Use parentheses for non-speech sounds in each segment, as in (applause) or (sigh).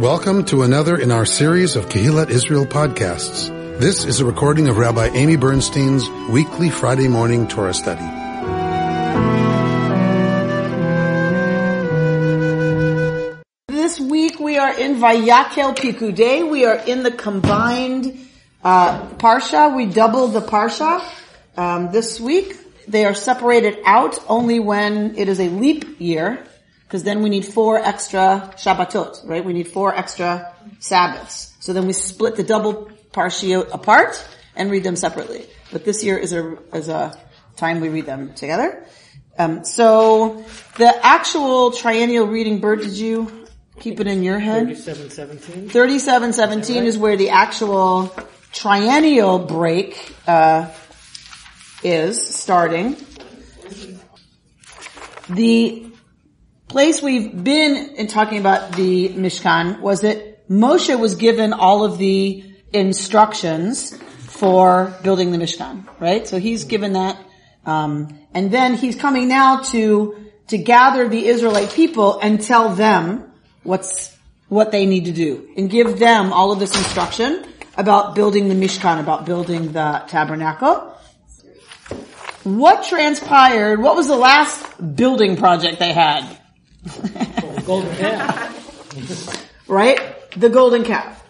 Welcome to another in our series of Kehillat Israel podcasts. This is a recording of Rabbi Amy Bernstein's weekly Friday morning Torah study. This week we are in Vayakel Pikudei. We are in the combined uh, parsha. We doubled the parsha um, this week. They are separated out only when it is a leap year because then we need four extra Shabbatot, right? We need four extra Sabbaths. So then we split the double parshiot apart and read them separately. But this year is a, is a time we read them together. Um, so the actual triennial reading Bert did you keep it in your head? 3717. 3717 is where the actual triennial break, uh, is starting. The place we've been in talking about the Mishkan was that Moshe was given all of the instructions for building the Mishkan, right? So he's given that, um, and then he's coming now to to gather the Israelite people and tell them what's what they need to do and give them all of this instruction about building the Mishkan, about building the tabernacle. What transpired? What was the last building project they had? Golden calf. right? The golden calf.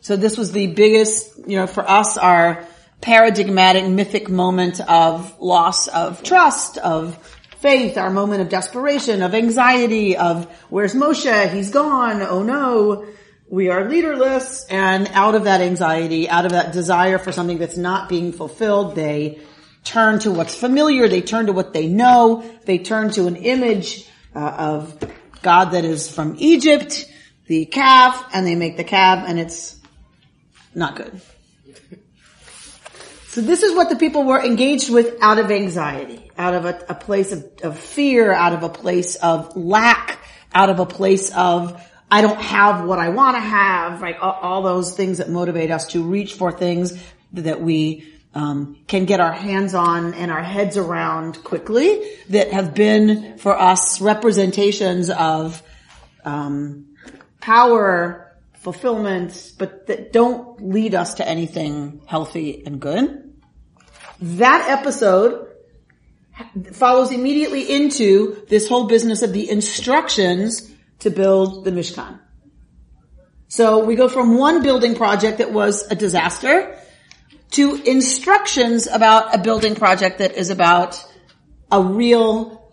So this was the biggest, you know, for us, our paradigmatic, mythic moment of loss of trust, of faith, our moment of desperation, of anxiety, of where's Moshe? He's gone. Oh no. We are leaderless. And out of that anxiety, out of that desire for something that's not being fulfilled, they turn to what's familiar. They turn to what they know. They turn to an image uh, of God that is from Egypt, the calf, and they make the calf, and it's not good. So this is what the people were engaged with out of anxiety, out of a, a place of, of fear, out of a place of lack, out of a place of I don't have what I want to have, right? All, all, those things that motivate us to reach for things that we um, can get our hands on and our heads around quickly that have been for us representations of um, power, fulfillment, but that don't lead us to anything healthy and good. That episode follows immediately into this whole business of the instructions to build the Mishkan. So we go from one building project that was a disaster to instructions about a building project that is about a real,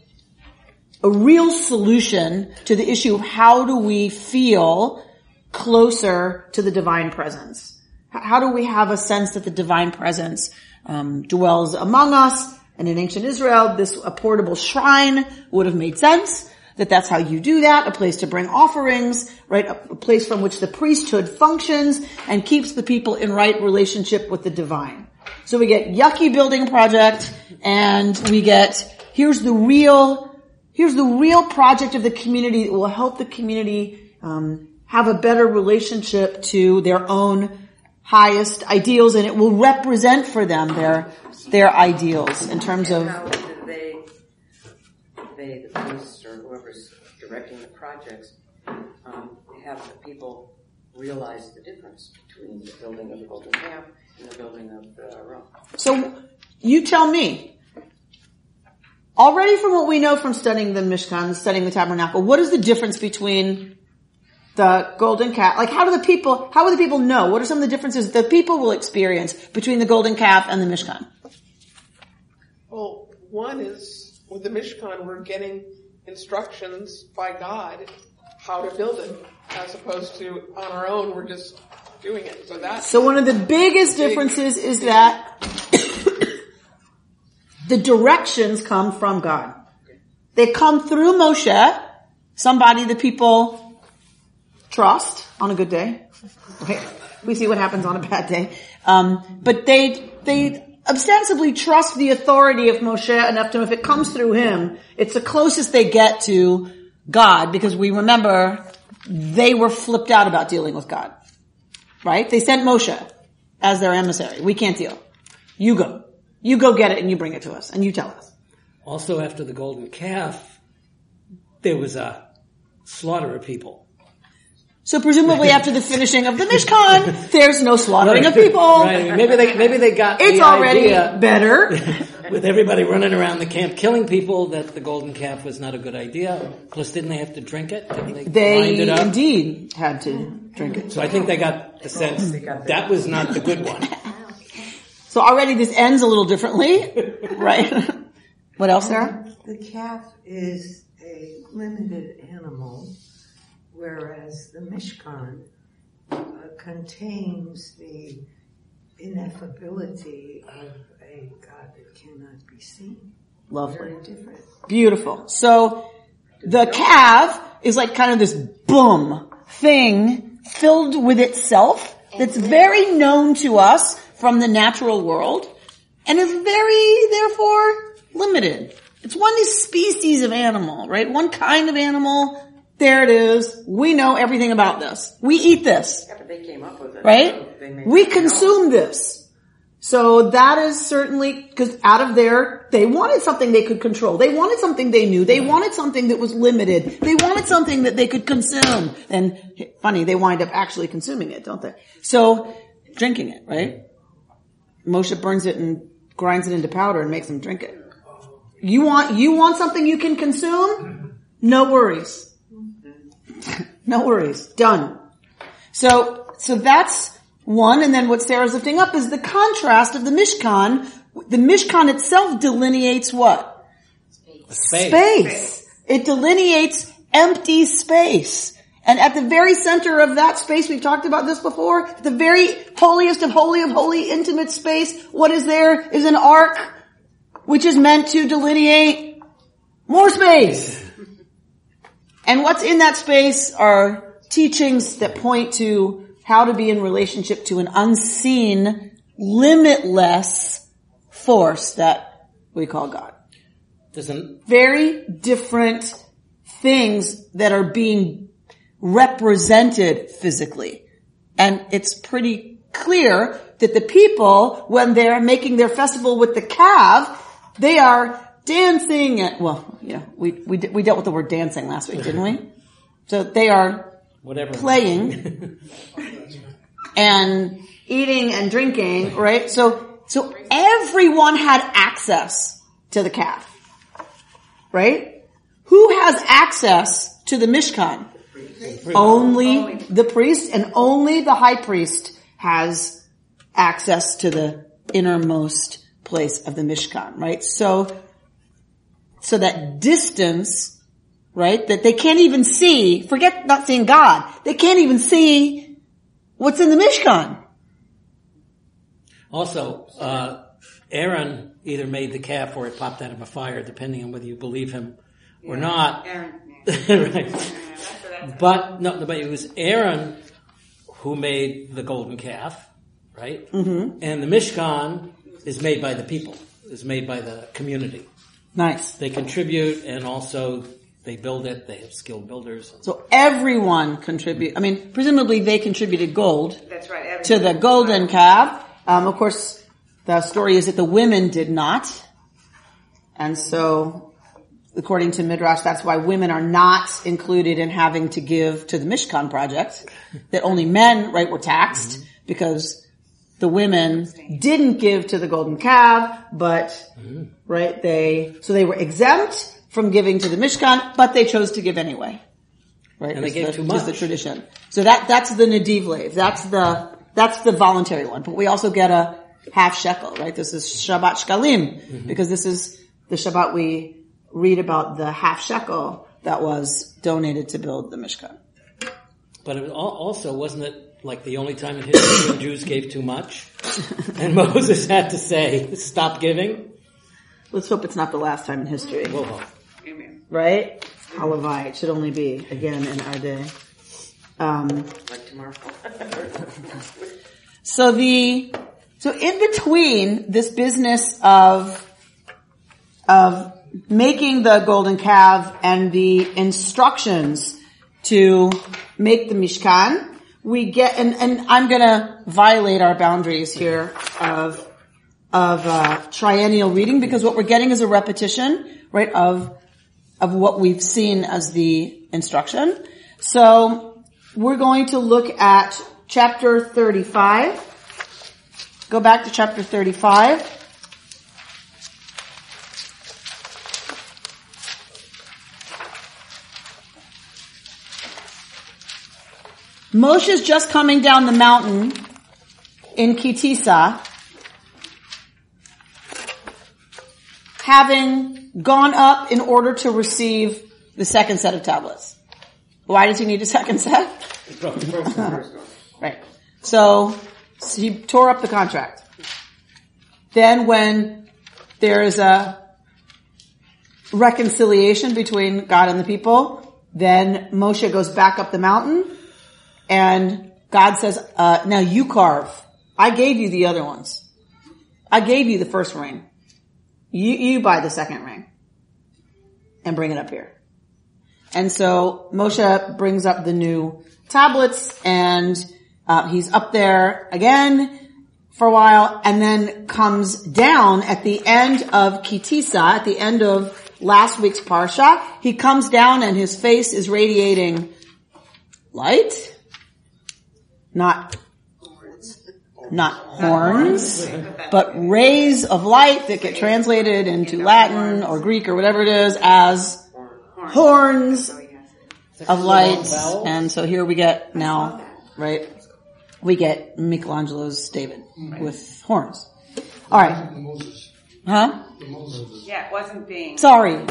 a real solution to the issue of how do we feel closer to the divine presence? How do we have a sense that the divine presence um, dwells among us? And in ancient Israel, this a portable shrine would have made sense that that's how you do that, a place to bring offerings, right? A, place from which the priesthood functions and keeps the people in right relationship with the divine. So we get yucky building project and we get, here's the real, here's the real project of the community that will help the community, um, have a better relationship to their own highest ideals and it will represent for them their, their ideals in terms of they, the priests or whoever's directing the projects, um, have the people realize the difference between the building of the golden calf and the building of the Rome. So you tell me. Already from what we know from studying the Mishkan, studying the tabernacle, what is the difference between the golden calf? Like how do the people, how will the people know? What are some of the differences the people will experience between the golden calf and the Mishkan? Well, one is with the Mishkan, we're getting instructions by God how to build it, as opposed to on our own, we're just doing it. So that. So one of the biggest big, differences is that (coughs) the directions come from God. They come through Moshe, somebody the people trust on a good day. Okay. We see what happens on a bad day. Um, but they, they ostensibly trust the authority of Moshe enough to, if it comes through him, it's the closest they get to God because we remember they were flipped out about dealing with God. Right? They sent Moshe as their emissary. We can't deal. You go. You go get it and you bring it to us and you tell us. Also after the golden calf, there was a slaughter of people. So presumably after the finishing of the Mishkan, there's no slaughtering of people. Right. Maybe they maybe they got It's the already idea better. (laughs) with everybody running around the camp killing people that the golden calf was not a good idea. Plus, didn't they have to drink it? Didn't they, grind They it up? indeed had to drink it. So I think they got the sense that was not the good one. (laughs) So already this ends a little differently, (laughs) right? what else, Sarah? The calf is a limited animal, whereas the Mishkan uh, contains the ineffability of a God that cannot be seen. Lovely. Beautiful. So the calf is like kind of this boom thing filled with itself that's very known to us from the natural world and is very, therefore, limited. It's one species of animal, right? One kind of animal. There it is. We know everything about this. We eat this Yeah, but they came up with it. right? Made We something else. consume this. So that is certainly, cause out of there, they wanted something they could control. They wanted something they knew. They wanted something that was limited. They wanted something that they could consume. And funny, they wind up actually consuming it, don't they? So, drinking it, right? Moshe burns it and grinds it into powder and makes them drink it. You want, you want something you can consume? No worries. (laughs) no worries. Done. So, so that's one, and then what Sarah's lifting up is the contrast of the Mishkan. The Mishkan itself delineates what? Space. Space. It delineates empty space. And at the very center of that space, we've talked about this before, the very holiest of holy of holy intimate space, what is there is an ark, which is meant to delineate more space. And what's in that space are teachings that point to how to be in relationship to an unseen, limitless force that we call God. Doesn't Very different things that are being represented physically. And it's pretty clear that the people, when they're making their festival with the calf, they are dancing and, well, yeah, we, we, we dealt with the word dancing last week, didn't we? So they are whatever playing and eating and drinking, right? So, so everyone had access to the calf, right? Who has access to the Mishkan? Only the priest and only the high priest has access to the innermost place of the Mishkan, right? So, so that distance, right, that they can't even see, forget not seeing God, they can't even see what's in the Mishkan. Also, uh, Aaron either made the calf or it popped out of a fire, depending on whether you believe him or not. Aaron, (laughs) right. But no, but it was Aaron who made the golden calf, right? Mm-hmm. And the Mishkan is made by the people, is made by the community. Nice. They contribute and also they build it. They have skilled builders. So everyone contribute, I mean, presumably they contributed gold that's right. Evan. to the golden calf. Um, of course, the story is that the women did not. And so, according to Midrash, that's why women are not included in having to give to the Mishkan project. That only men, right, were taxed because the women didn't give to the golden calf, but, right, they, so they were exempt from giving to the Mishkan, but they chose to give anyway. Right? And they gave the, too just the tradition. So that, that's the Nadiv Lev. That's the, that's the voluntary one. But we also get a half shekel, right? This is Shabbat Shkalim, Mm-hmm. because this is the Shabbat we read about the half shekel that was donated to build the Mishkan. But it also wasn't it like the only time in history when Jews gave too much, (laughs) and Moses had to say, "Stop giving." Let's hope it's not the last time in history, Whoa. Amen. right? Halavai, it should only be again in our day. Um, Like tomorrow. (laughs) So the, so in between this business of, of making the golden calf and the instructions to make the Mishkan, we get, and, and I'm gonna violate our boundaries here of, of, uh, triennial reading because what we're getting is a repetition, right, of, of what we've seen as the instruction. So we're going to look at chapter 35. Go back to chapter 35. Moshe's just coming down the mountain in Ki Tisa, having gone up in order to receive the second set of tablets. Why does he need a (laughs) second set? right. So, so he tore up the contract. Then when there is a reconciliation between God and the people, then Moshe goes back up the mountain and God says, uh, now you carve. I gave you the other ones. I gave you the first ring. You, you buy the second ring and bring it up here. And so Moshe brings up the new tablets and uh, he's up there again for a while and then comes down at the end of Ki Tisa, at the end of last week's Parsha. He comes down and his face is radiating light, not not horns, but rays of light that get translated into Latin or Greek or whatever it is as horns of light. And so here we get now, right? We get Michelangelo's David with horns. All right. Huh? Yeah, it wasn't being. Sorry.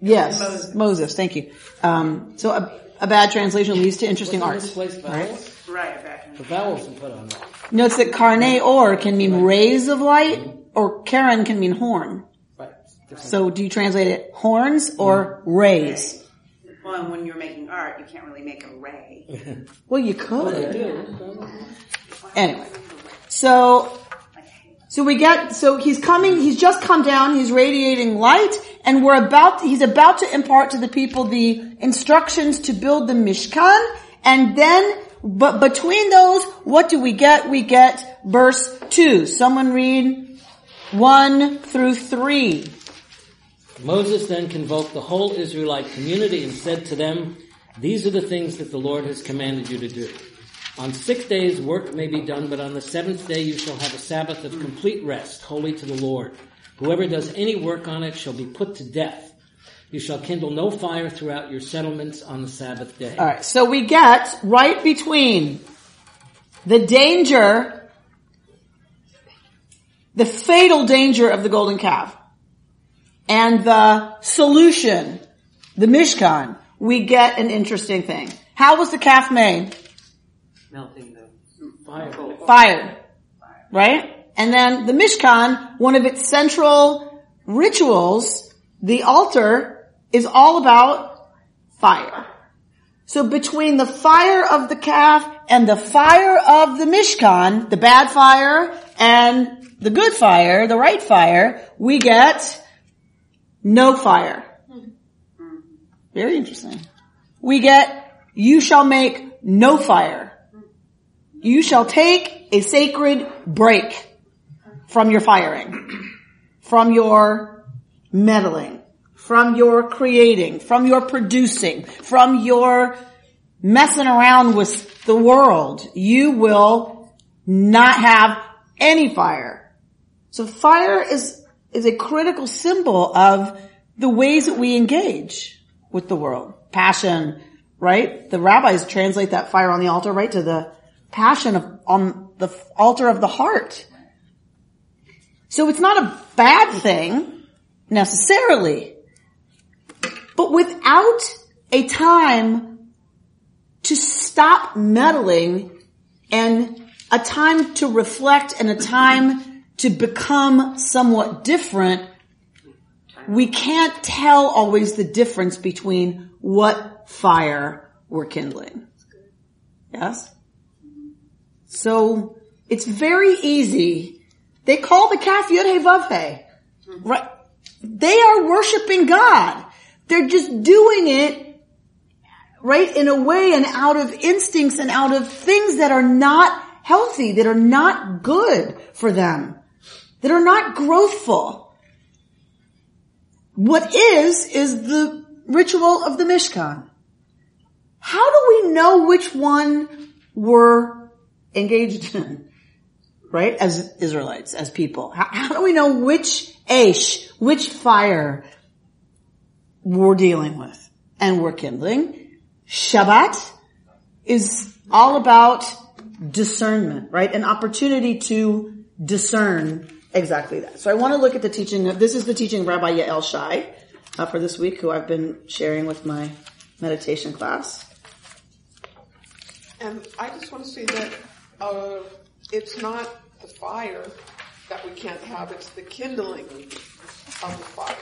Yes. Moses. Thank you. Um, so a, a bad translation leads to interesting art. Misplaced vowels? Right, back The vowels are put on there. Notice that carne or can mean rays of light or Karen can mean horn. Right. So do you translate it horns or hmm. rays? Well, and when you're making art, you can't really make a ray. (laughs) Well, you could. Anyway, so so we get so he's coming. He's just come down. He's radiating light, and we're about. He's about to impart to the people the instructions to build the Mishkan, and then. But between those, what do we get? We get verse two. Someone read one through three. Moses then convoked the whole Israelite community and said to them, These are the things that the Lord has commanded you to do. On six days work may be done, but on the seventh day you shall have a Sabbath of complete rest, holy to the Lord. Whoever does any work on it shall be put to death. You shall kindle no fire throughout your settlements on the Sabbath day. All right. So we get right between the danger, the fatal danger of the golden calf and the solution, the Mishkan, we get an interesting thing. How was the calf made? Melting the Fire. Fire. Right? And then the Mishkan, one of its central rituals, the altar, is all about fire. So between the fire of the calf and the fire of the Mishkan, the bad fire and the good fire, the right fire, we get no fire. Hmm. Very interesting. We get, you shall make no fire. You shall take a sacred break from your firing, from your meddling, from your creating, from your producing, from your messing around with the world. You will not have any fire. So fire is, is a critical symbol of the ways that we engage with the world. Passion, right? The rabbis translate that fire on the altar, right, to the passion of, on the altar of the heart. So it's not a bad thing, necessarily. But without a time to stop meddling and a time to reflect and a time to become somewhat different, we can't tell always the difference between what fire we're kindling. Yes? So it's very easy. They call the calf Yud Vav Right? They are worshiping God. They're just doing it, right, in a way and out of instincts and out of things that are not healthy, that are not good for them, that are not growthful. What is, is the ritual of the Mishkan. How do we know which one we're engaged in? Right? As Israelites, as people. How, how do we know which ash, which fire we're dealing with and we're kindling? Shabbat is all about discernment, right? An opportunity to discern exactly that. So I want to look at the teaching this is the teaching of Rabbi Yael Shy uh, for this week, who I've been sharing with my meditation class. And I just want to say that uh, it's not the fire that we can't have, it's the kindling of the fire.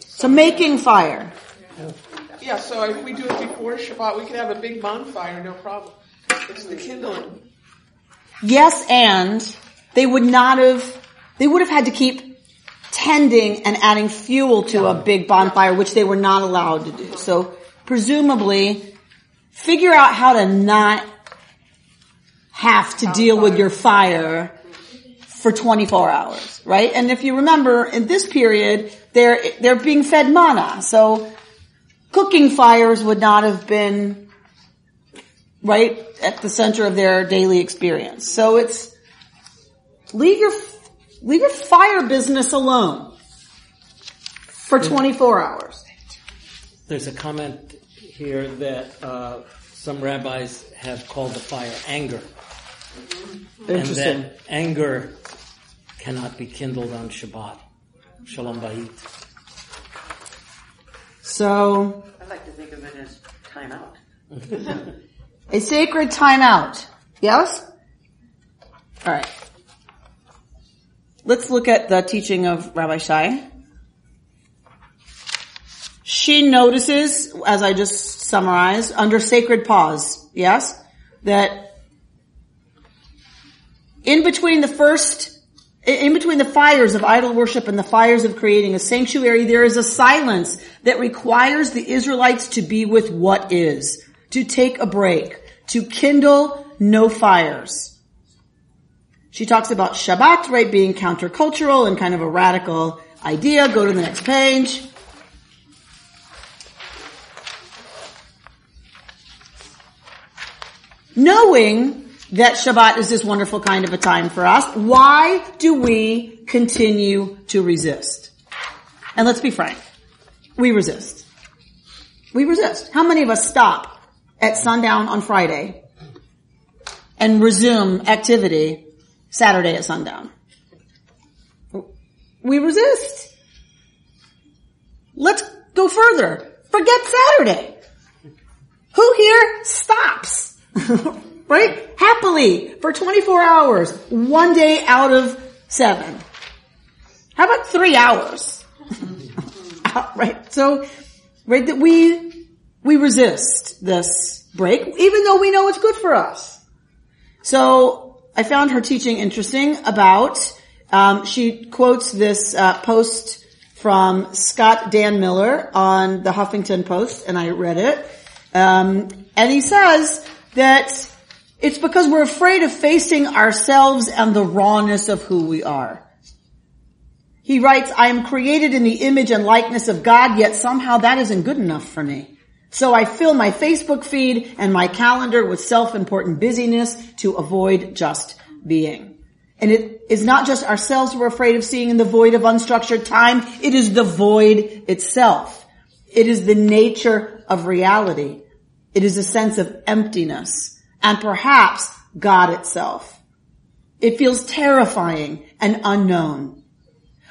So making fire. Yeah, so if we do it before Shabbat, we can have a big bonfire, no problem. It's the kindling. Yes, and they would not have, they would have had to keep tending and adding fuel to a big bonfire, which they were not allowed to do. So presumably, figure out how to not have to deal with your fire for 24 hours, right? And if you remember, in this period, they're, they're being fed manna. So cooking fires would not have been right at the center of their daily experience. So it's, leave your, leave your fire business alone for 24 hours. There's a comment here that uh, some rabbis have called the fire anger. And Interesting. that anger cannot be kindled on Shabbat. Shalom Bayit. So I like to think of it as timeout. (laughs) a sacred timeout. Yes? Alright. Let's look at the teaching of Rabbi Shy. She notices, as I just summarized, under sacred pause, yes, that in between the first, in between the fires of idol worship and the fires of creating a sanctuary, there is a silence that requires the Israelites to be with what is, to take a break, to kindle no fires. She talks about Shabbat, right, being countercultural and kind of a radical idea. Go to the next page. Knowing that Shabbat is this wonderful kind of a time for us, why do we continue to resist? And let's be frank. We resist. We resist. How many of us stop at sundown on Friday and resume activity Saturday at sundown? We resist. Let's go further. Forget Saturday. Who here stops? (laughs) right? Happily for 24 hours, one day out of seven. How about three hours? (laughs) right? So, right, that we, we resist this break, even though we know it's good for us. So, I found her teaching interesting about, um, she quotes this uh, post from Scott Dannemiller on the Huffington Post, and I read it. Um, and he says that it's because we're afraid of facing ourselves and the rawness of who we are. He writes, I am created in the image and likeness of God, yet somehow that isn't good enough for me. So I fill my Facebook feed and my calendar with self-important busyness to avoid just being. And it is not just ourselves we're afraid of seeing in the void of unstructured time, it is the void itself. It is the nature of reality. It is a sense of emptiness and perhaps God itself. It feels terrifying and unknown.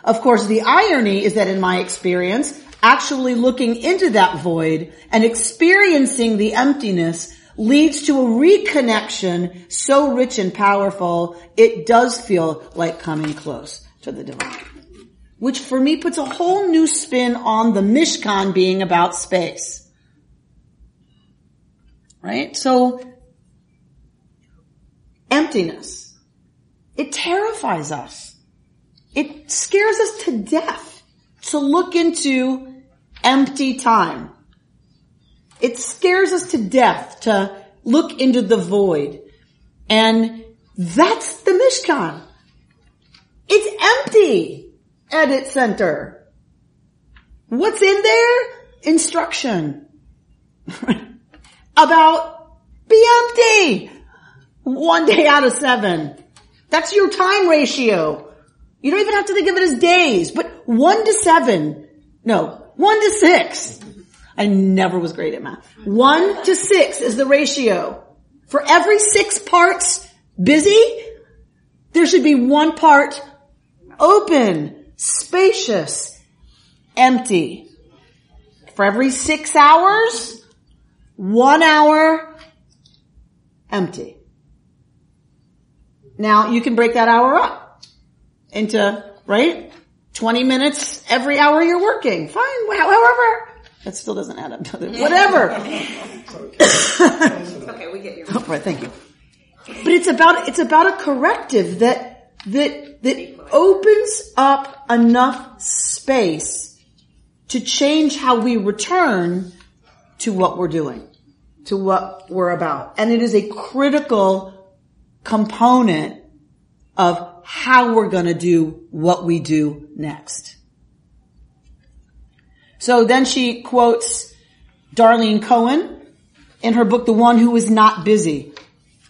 Of course, the irony is that in my experience, actually looking into that void and experiencing the emptiness leads to a reconnection so rich and powerful, it does feel like coming close to the divine. Which for me puts a whole new spin on the Mishkan being about space. Right? So, emptiness. It terrifies us. It scares us to death to look into empty time. It scares us to death to look into the void. And that's the Mishkan. It's empty at its center. What's in there? Instruction. (laughs) about be empty. One day out of seven. That's your time ratio. You don't even have to think of it as days, but one to seven. No, one to six. I never was great at math. One to six is the ratio. For every six parts busy, there should be one part open, spacious, empty. For every six hours, one hour empty. Now you can break that hour up into, right? 20 minutes every hour you're working. Fine. However, that still doesn't add up. Whatever. (laughs) Okay, we get you. Oh, right, thank you. But it's about it's about a corrective that that that opens up enough space to change how we return to what we're doing, to what we're about. And it is a critical component of how we're going to do what we do next. So then she quotes Darlene Cohen in her book, The One Who Is Not Busy,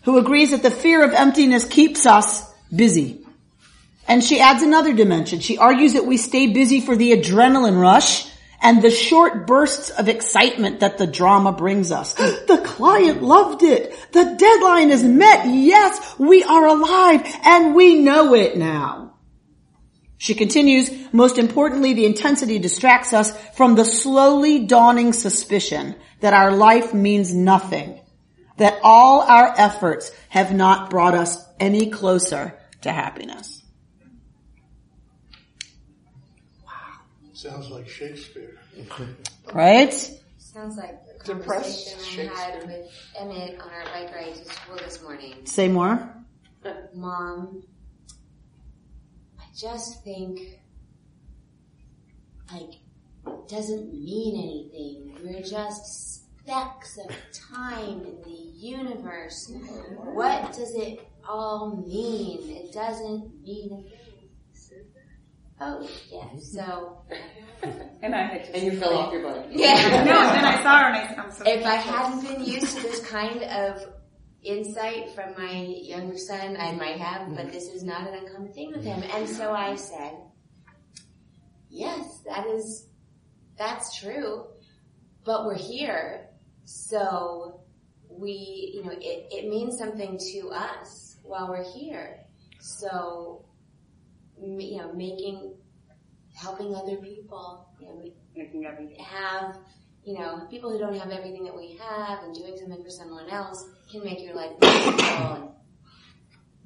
who agrees that the fear of emptiness keeps us busy. And she adds another dimension. She argues that we stay busy for the adrenaline rush and the short bursts of excitement that the drama brings us. (gasps) The client loved it. The deadline is met. Yes, we are alive and we know it now. She continues, most importantly, the intensity distracts us from the slowly dawning suspicion that our life means nothing, that all our efforts have not brought us any closer to happiness. Sounds like Shakespeare. Right? Sounds like the Depressed conversation I had with Emmett on our bike ride to school this morning. Say more. Mom, I just think, like, it doesn't mean anything. We're just specks of time in the universe. What does it all mean? It doesn't mean a thing. Oh, yeah, mm-hmm. so, (laughs) And I had to. And you fell off your bike. (laughs) yeah. (laughs) No, and then I saw her and I said, I'm so If I hadn't been used to this kind of insight from my younger son, I might have, but mm-hmm. this is not an uncommon thing with him. And so mm-hmm. I said, yes, that is, that's true, but we're here. So we, you know, it, it means something to us while we're here. So, m- you know, making, helping other people, you know, making everything. have, you know, people who don't have everything that we have and doing something for someone else can make your life beautiful.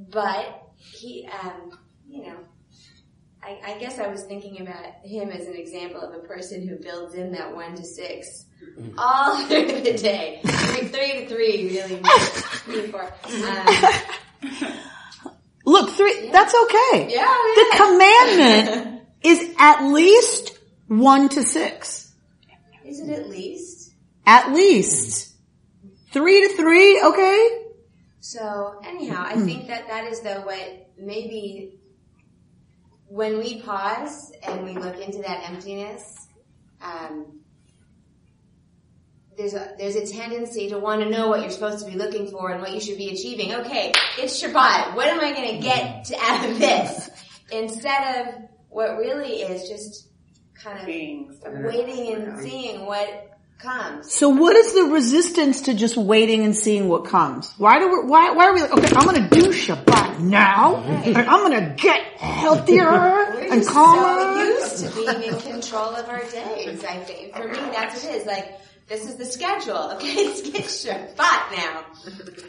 but he, um, you know, I, I guess I was thinking about him as an example of a person who builds in that one to six all (laughs) through the day. Three, three to three, really. Three to four. (laughs) Um, Three, that's okay. yeah, The commandment (laughs) is at least one to six. Is it at least? At least. Three to three, okay? So anyhow, I think that that is though what maybe when we pause and we look into that emptiness, um, there's a there's a tendency to want to know what you're supposed to be looking for and what you should be achieving. Okay, it's Shabbat. What am I going to get mm-hmm. to, out of this? Instead of what really is just kind of Being waiting and seeing what comes. So what is the resistance to just waiting and seeing what comes? Why do we, why, why are we like, okay, I'm gonna do Shabbat now, and I'm gonna get healthier (laughs) We're and calmer. so used to being in control of our days. I think for me, that's what it is. Like this is the schedule. Okay, (laughs) let's get Shabbat now.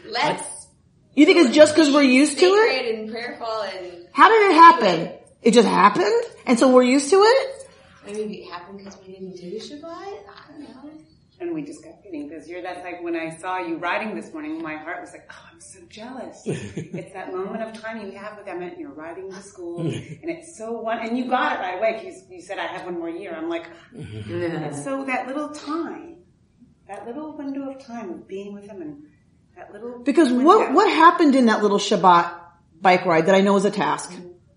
Let's You think it's just because we're used to it? sacred and prayerful and How did it happen? It just happened, and so we're used to it. maybe it happened because we didn't do Shabbat. I don't know. And we just got kidding because you're that's like when I saw you riding this morning, my heart was like, oh, I'm so jealous. (laughs) it's that moment of time you have with them and you're riding to school (laughs) and it's so one, and you got it right away. 'cause You, you said I have one more year. I'm like, it's so that little time, that little window of time of being with him and that little. Because what what happened in that little Shabbat bike ride that I know is a task,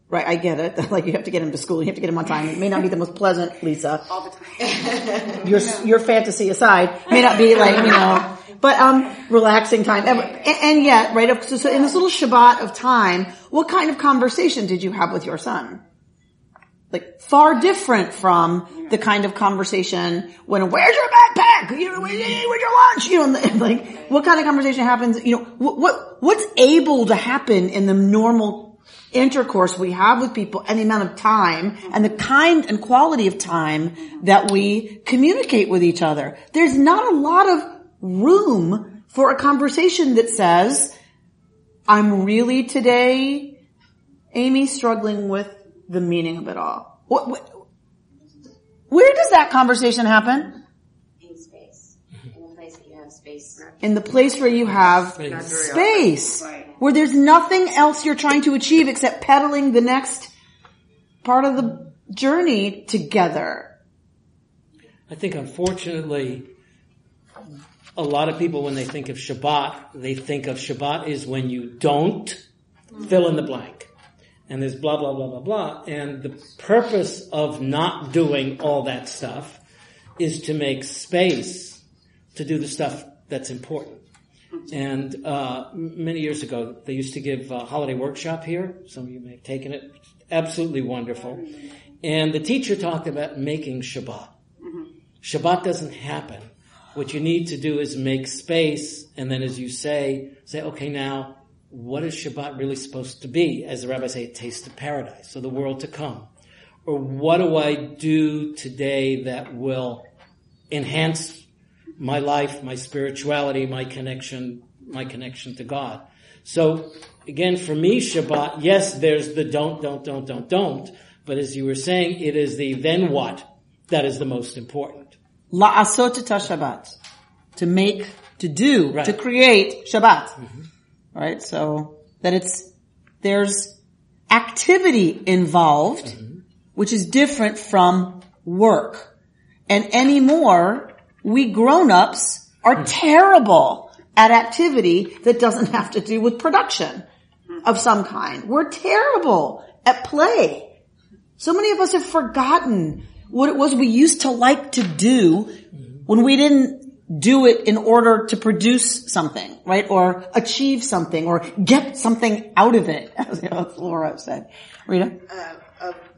right? I get it. (laughs) Like you have to get him to school, you have to get him on time. It may not be the most pleasant, Lisa. all the time. (laughs) Your your fantasy aside, may not be like you know. but um, relaxing time. And, and yet, right? So, so in this little Shabbat of time, what kind of conversation did you have with your son? Like far different from the kind of conversation when where's your backpack? You know, where's your lunch? You know, like what kind of conversation happens? You know, what, what what's able to happen in the normal intercourse we have with people and the amount of time and the kind and quality of time that we communicate with each other. There's not a lot of room for a conversation that says, I'm really today, Amy, struggling with the meaning of it all. What, what, where does that conversation happen? In space. In the place that you have space. In the place where you have Space. space. Right. Where there's nothing else you're trying to achieve except pedaling the next part of the journey together. I think unfortunately, a lot of people when they think of Shabbat, they think of Shabbat is when you don't fill in the blank. And there's blah, blah, blah, blah, blah. And the purpose of not doing all that stuff is to make space to do the stuff that's important. And uh, many years ago, they used to give a holiday workshop here. Some of you may have taken it. Absolutely wonderful. And the teacher talked about making Shabbat. Shabbat doesn't happen. What you need to do is make space, and then as you say, say, okay, now, what is Shabbat really supposed to be? As the rabbis say, a taste of paradise, so the world to come. Or what do I do today that will enhance my life, my spirituality, my connection, my connection to God? So again, for me, Shabbat, yes, there's the don't, don't, don't, don't, don't, but as you were saying, it is the then what that is the most important. La'asot Shabbat. To make, to do, Right. to create Shabbat. Mm-hmm. Right? So, that it's, there's activity involved, mm-hmm. which is different from work. And anymore, we grown-ups are hmm. terrible at activity that doesn't have to do with production of some kind. We're terrible at play. So many of us have forgotten what it was we used to like to do mm-hmm. when we didn't do it in order to produce something, right? Or achieve something or get something out of it, (laughs) as Laura said. Rita? uh,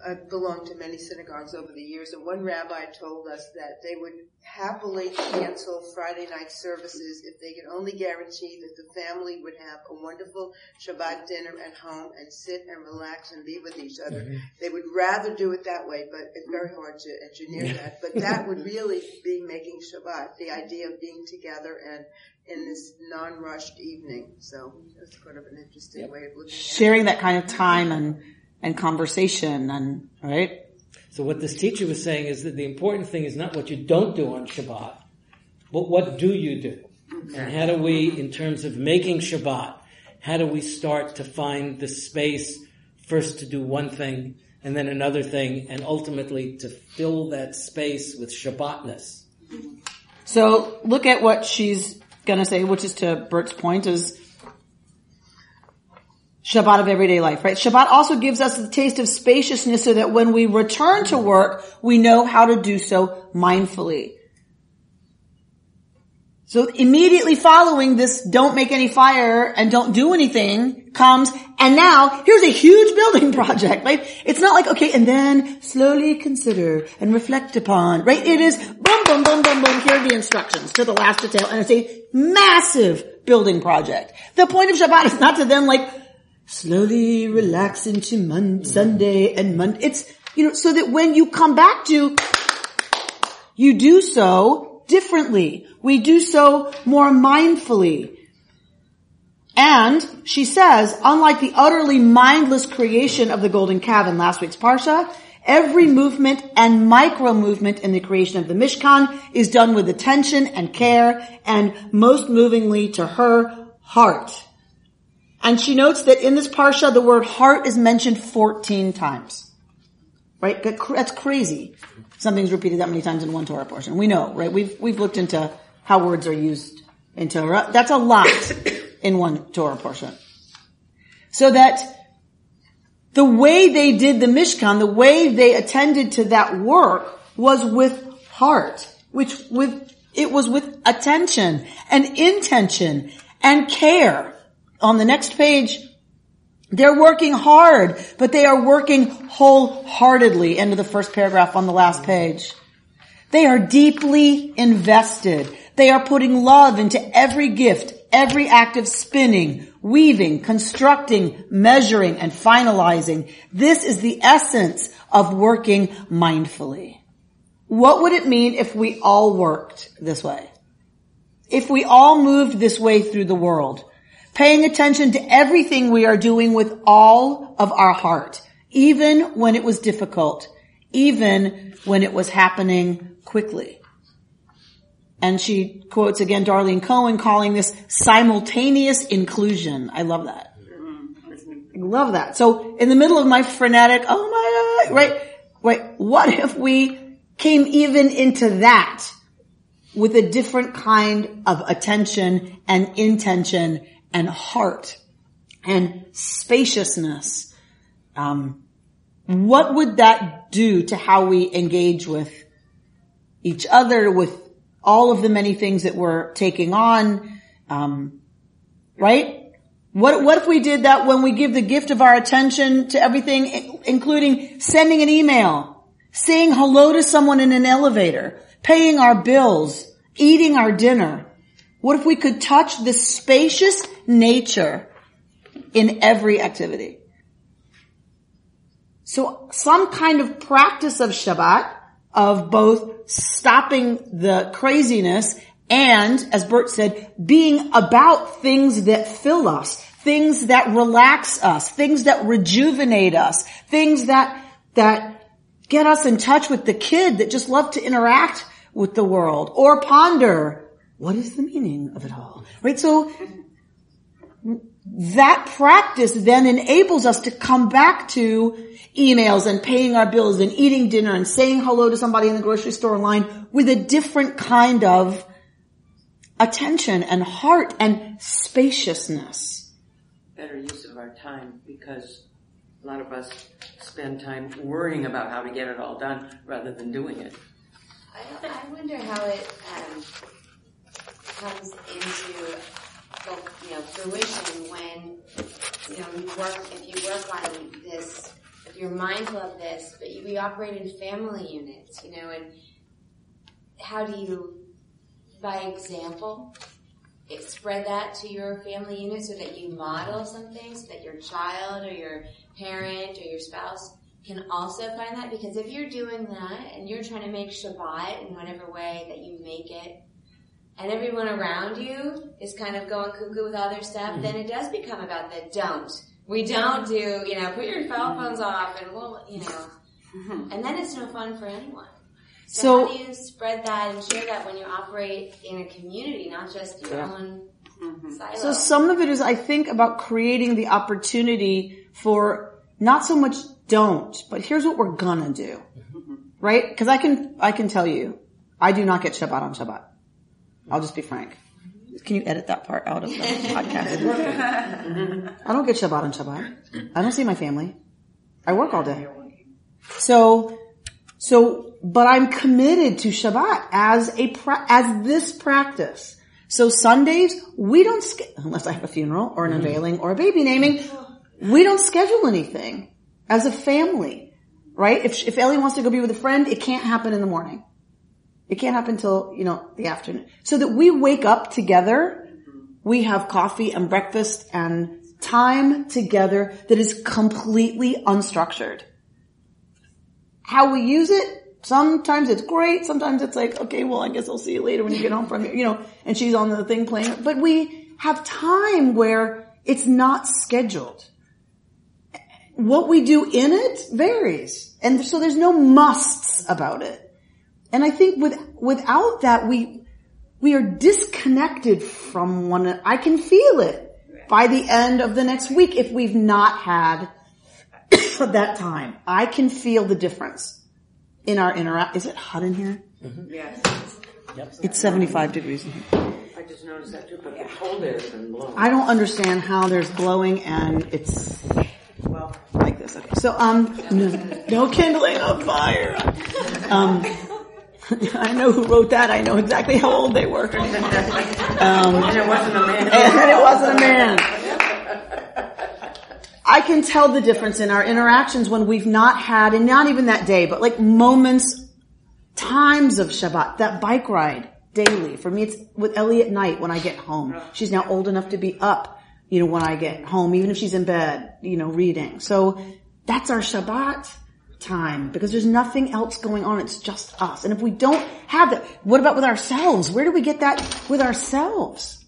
I've, I've belonged to many synagogues over the years, and one rabbi told us that they would happily cancel Friday night services if they could only guarantee that the family would have a wonderful Shabbat dinner at home and sit and relax and be with each other. Mm-hmm. They would rather do it that way, but it's very hard to engineer that. But that would really be making Shabbat, the idea of being together and in this non-rushed evening. So that's kind of an interesting way of looking at it. Sharing that kind of time and, and conversation and, right? So what this teacher was saying is that the important thing is not what you don't do on Shabbat, but what do you do? And how do we, in terms of making Shabbat, how do we start to find the space first to do one thing and then another thing and ultimately to fill that space with Shabbatness? So look at what she's gonna say, which is to Bert's point is Shabbat of everyday life, right? Shabbat also gives us the taste of spaciousness so that when we return to work, we know how to do so mindfully. So immediately following this don't make any fire and don't do anything comes and now here's a huge (laughs) building project, right? It's not like, okay, and then slowly consider and reflect upon, right? It is boom, boom, boom, boom, boom. Here are the instructions to the last detail and it's a massive building project. The point of Shabbat is not to then like slowly relax into Mon- Sunday and Monday. It's, you know, so that when you come back to you do so differently. We do so more mindfully. And she says, unlike the utterly mindless creation of the golden calf in last week's Parsha, every movement and micro movement in the creation of the Mishkan is done with attention and care and most movingly to her heart. And she notes that in this Parsha, the word heart is mentioned 14 times. Right? That's crazy. Something's repeated that many times in one Torah portion. We know, right? We've, we've looked into how words are used in Torah. That's a lot (coughs) in one Torah portion. So that the way they did the Mishkan, the way they attended to that work was with heart, which with It was with attention and intention and care. On the next page, they're working hard, but they are working wholeheartedly. End of the first paragraph on the last page. They are deeply invested. They are putting love into every gift, every act of spinning, weaving, constructing, measuring, and finalizing. This is the essence of working mindfully. What would it mean if we all worked this way? If we all moved this way through the world, paying attention to everything we are doing with all of our heart, even when it was difficult, even when it was happening quickly. And she quotes again Darlene Cohen calling this simultaneous inclusion. I love that. I love that. So in the middle of my frenetic, oh my God, right? Wait, what if we came even into that with a different kind of attention and intention and heart and spaciousness? Um, what would that do to how we engage with each other, with all of the many things that we're taking on, um, right? What, what if we did that when we give the gift of our attention to everything, including sending an email, saying hello to someone in an elevator, paying our bills, eating our dinner? What if we could touch the spacious nature in every activity? So some kind of practice of Shabbat, of both stopping the craziness and, as Bert said, being about things that fill us, things that relax us, things that rejuvenate us, things that, that get us in touch with the kid that just love to interact with the world or ponder what is the meaning of it all, right? So that practice then enables us to come back to emails and paying our bills and eating dinner and saying hello to somebody in the grocery store line with a different kind of attention and heart and spaciousness. Better use of our time because a lot of us spend time worrying about how to get it all done rather than doing it. I, I wonder how it um, comes into you know fruition when you know you work if you work on this if you're mindful of this, but we operate in family units, you know, and how do you, by example, spread that to your family unit so that you model something so that your child or your parent or your spouse can also find that? Because if you're doing that and you're trying to make Shabbat in whatever way that you make it and everyone around you is kind of going cuckoo with other stuff, mm-hmm. then it does become about the don't. We don't do, you know, put your cell phones off and we'll, you know, mm-hmm. and then it's no fun for anyone. So, so, how do you spread that and share that when you operate in a community, not just your yeah. own mm-hmm. silo? So some of it is, I think, about creating the opportunity for not so much don't, but here's what we're gonna do. Mm-hmm. Right? Cause I can, I can tell you, I do not get Shabbat on Shabbat. I'll just be frank. Can you edit that part out of the (laughs) podcast? I don't get Shabbat on Shabbat. I don't see my family. I work all day. So, so, but I'm committed to Shabbat as a, pra- as this practice. So Sundays, we don't, ske- unless I have a funeral or an mm-hmm. unveiling or a baby naming, we don't schedule anything as a family, right? If, if Ellie wants to go be with a friend, it can't happen in the morning. It can't happen until, you know, the afternoon. So that we wake up together, we have coffee and breakfast and time together that is completely unstructured. How we use it, sometimes it's great, sometimes it's like, okay, well, I guess I'll see you later when you get home from, here, you know, and she's on the thing playing. But we have time where it's not scheduled. What we do in it varies. And so there's no musts about it. And I think with, without that, we, we are disconnected from one another. I can feel it by the end of the next week if we've not had (coughs) that time. I can feel the difference in our interact. Is it hot in here? Mm-hmm. Yes. Yep. It's 75 degrees in here. I just noticed that too, but the cold air has been blowing. I don't understand how there's blowing and it's well like this. Okay. So um (laughs) no, no kindling of fire. Um (laughs) I know who wrote that. I know exactly how old they were. Um, And it wasn't a man. and it wasn't a man. I can tell the difference in our interactions when we've not had, and not even that day, but like moments, times of Shabbat, that bike ride daily. For me, it's with Ellie at night when I get home. She's now old enough to be up, you know, when I get home, even if she's in bed, you know, reading. So that's our Shabbat time because there's nothing else going on. It's just us. And if we don't have that, what about with ourselves? Where do we get that with ourselves?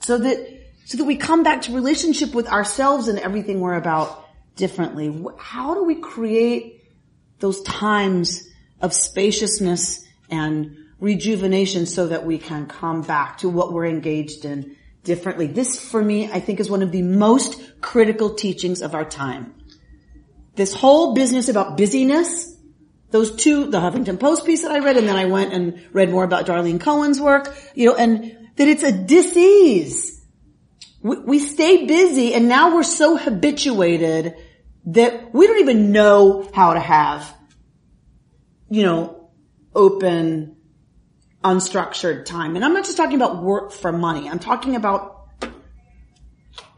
So that, so that we come back to relationship with ourselves and everything we're about differently. How do we create those times of spaciousness and rejuvenation so that we can come back to what we're engaged in differently? This for me, I think is one of the most critical teachings of our time. This whole business about busyness, those two, the Huffington Post piece that I read, and then I went and read more about Darlene Cohen's work, you know, and that it's a disease. We, we stay busy and now we're so habituated that we don't even know how to have, you know, open, unstructured time. And I'm not just talking about work for money. I'm talking about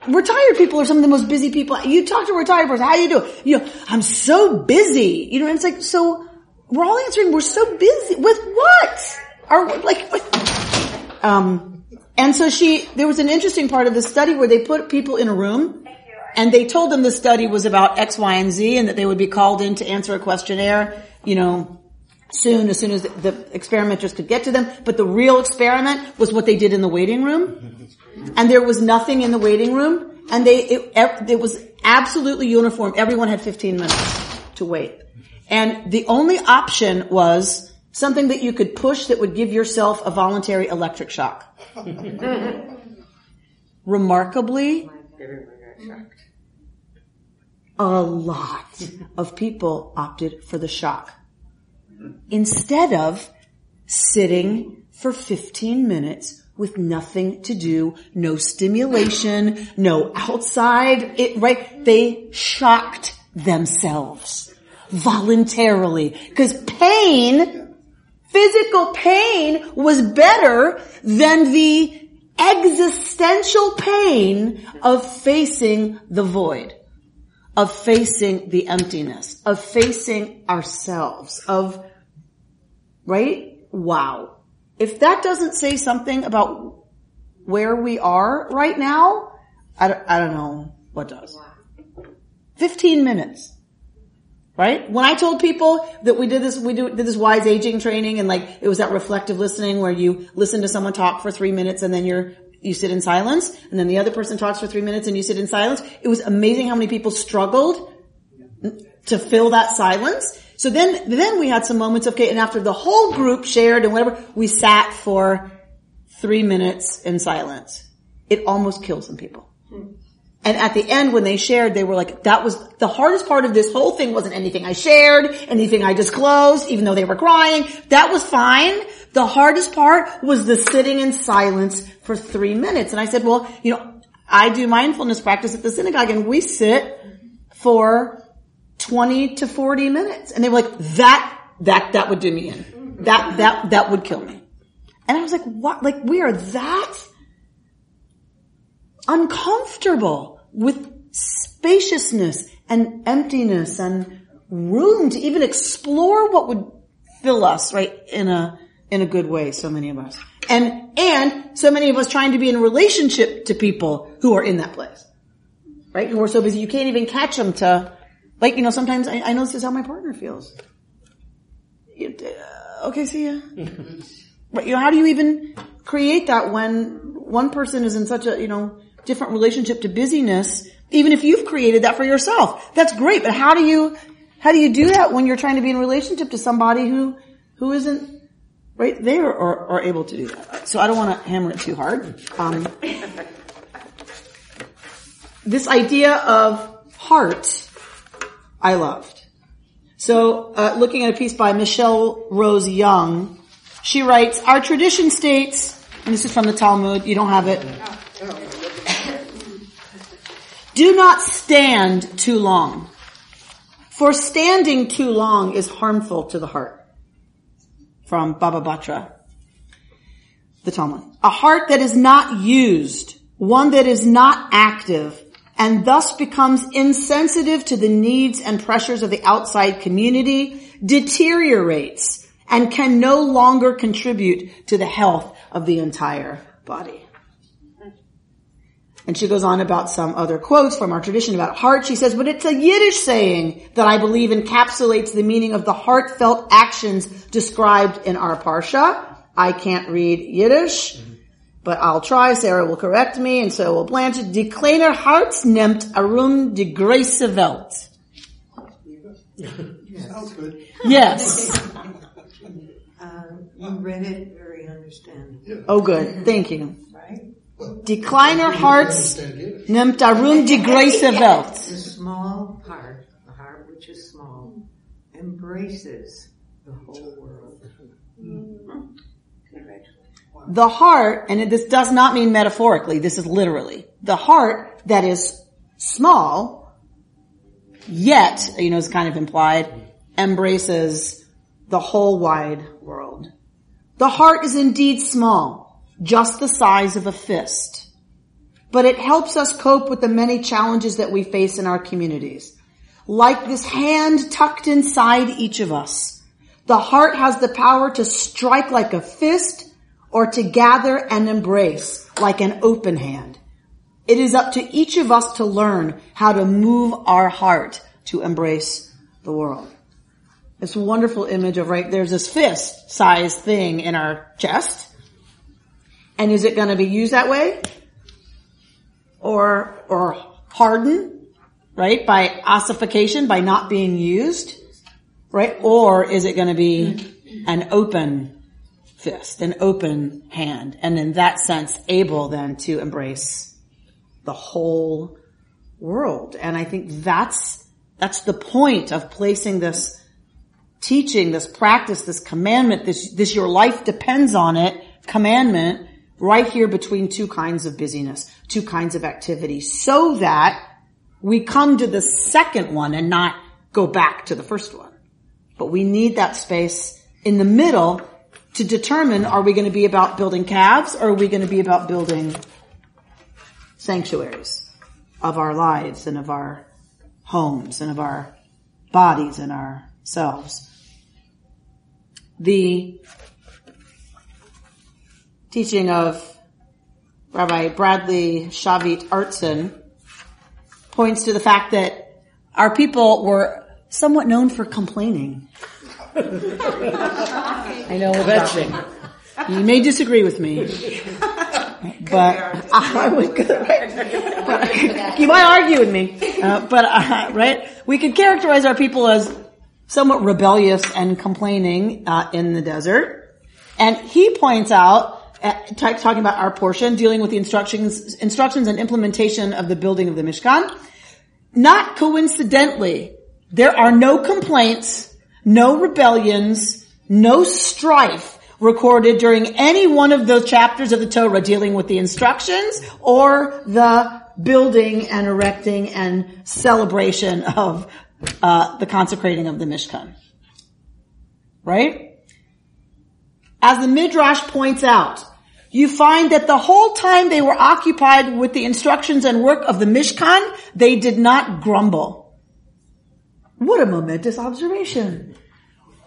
retired people are some of the most busy people. You talk to retired person, how do you do? You know, I'm so busy. You know, it's like, so we're all answering, we're so busy. With what? Are, like, what? um, and so she, there was an interesting part of the study where they put people in a room and they told them the study was about X, Y, and Z and that they would be called in to answer a questionnaire, you know, soon, as soon as the experimenters could get to them. But the real experiment was what they did in the waiting room. (laughs) And there was nothing in the waiting room. And they, it, it was absolutely uniform. Everyone had 15 minutes to wait. And the only option was something that you could push that would give yourself a voluntary electric shock. (laughs) Remarkably, Everyone got shocked. a lot of people opted for the shock instead of sitting for 15 minutes with nothing to do, no stimulation, no outside, it, right? They shocked themselves voluntarily because pain, physical pain was better than the existential pain of facing the void of facing the emptiness, of facing ourselves, of, right? Wow. If that doesn't say something about where we are right now, I don't, I don't know what does. 15 minutes. Right? When I told people that we did this, we do, did this wise aging training and like, it was that reflective listening where you listen to someone talk for three minutes and then you're, you sit in silence and then the other person talks for three minutes and you sit in silence. It was amazing how many people struggled to fill that silence. So then, then we had some moments okay, and after the whole group shared and whatever, we sat for three minutes in silence. It almost killed some people. Hmm. And at the end, when they shared, they were like, that was the hardest part of this whole thing wasn't anything I shared, anything I disclosed, even though they were crying. That was fine. The hardest part was the sitting in silence for three minutes. And I said, well, you know, I do mindfulness practice at the synagogue and we sit for 20 to 40 minutes. And they were like, that, that, that would do me in. That, that, that would kill me. And I was like, what? Like we are that uncomfortable with spaciousness and emptiness and room to even explore what would fill us, right, in a, in a good way, so many of us. And, and so many of us trying to be in relationship to people who are in that place. Right? Who are so busy you can't even catch them to, like, you know, sometimes I, I know this is how my partner feels. Uh, okay, see ya. (laughs) But you know, how do you even create that when one person is in such a, you know, different relationship to busyness, even if you've created that for yourself? That's great, but how do you, how do you do that when you're trying to be in relationship to somebody who, who isn't right there or, or able to do that? So I don't want to hammer it too hard. Um, (laughs) this idea of heart, I loved. So, uh, looking at a piece by Michelle Rose Young, she writes, our tradition states, and this is from the Talmud, you don't have it. Do not stand too long. For standing too long is harmful to the heart. from Baba Batra, the Talmud. A heart that is not used, one that is not active, and thus becomes insensitive to the needs and pressures of the outside community, deteriorates and can no longer contribute to the health of the entire body. And she goes on about some other quotes from our tradition about heart. She says, but it's a Yiddish saying that I believe encapsulates the meaning of the heartfelt actions described in our Parsha. I can't read Yiddish, but I'll try. Sarah will correct me, and so will Blanche. Die kleiner Harts nimmt arum die große Welt. Sounds good. Yes. Um, you read it very understandable, Oh good. Thank you. right? Die kleiner Harts Understand Yiddish. nimmt arum die große Welt. The small heart, the heart which is small, embraces the whole world. The heart, and this does not mean metaphorically, this is literally, the heart that is small, yet, you know, is kind of implied, embraces the whole wide world. The heart is indeed small, just the size of a fist, but it helps us cope with the many challenges that we face in our communities. Like this hand tucked inside each of us, the heart has the power to strike like a fist or to gather and embrace like an open hand. It is up to each of us to learn how to move our heart to embrace the world. A wonderful image of, right, there's this fist sized thing in our chest. And is it going to be used that way? Or, or harden, right, by ossification, by not being used, right? Or is it going to be an open fist, an open hand, and in that sense able then to embrace the whole world. And I think that's, that's the point of placing this teaching, this practice, this commandment, this, this your life depends on it, commandment, right here between two kinds of busyness, two kinds of activity, so that we come to the second one and not go back to the first one. But we need that space in the middle to determine are we going to be about building calves or are we going to be about building sanctuaries of our lives and of our homes and of our bodies and ourselves. The teaching of Rabbi Bradley Shavit Artson points to the fact that our people were somewhat known for complaining. (laughs) I know kvetching. you may disagree with me, but I would. You might argue with me, uh, but uh, right? We could characterize our people as somewhat rebellious and complaining uh, in the desert, and he points out. T- talking about our portion, dealing with the instructions, instructions and implementation of the building of the Mishkan. Not coincidentally, there are no complaints, no rebellions, no strife recorded during any one of those chapters of the Torah dealing with the instructions or the building and erecting and celebration of uh, the consecrating of the Mishkan. Right? As the Midrash points out, you find that the whole time they were occupied with the instructions and work of the Mishkan, they did not grumble. What a momentous observation.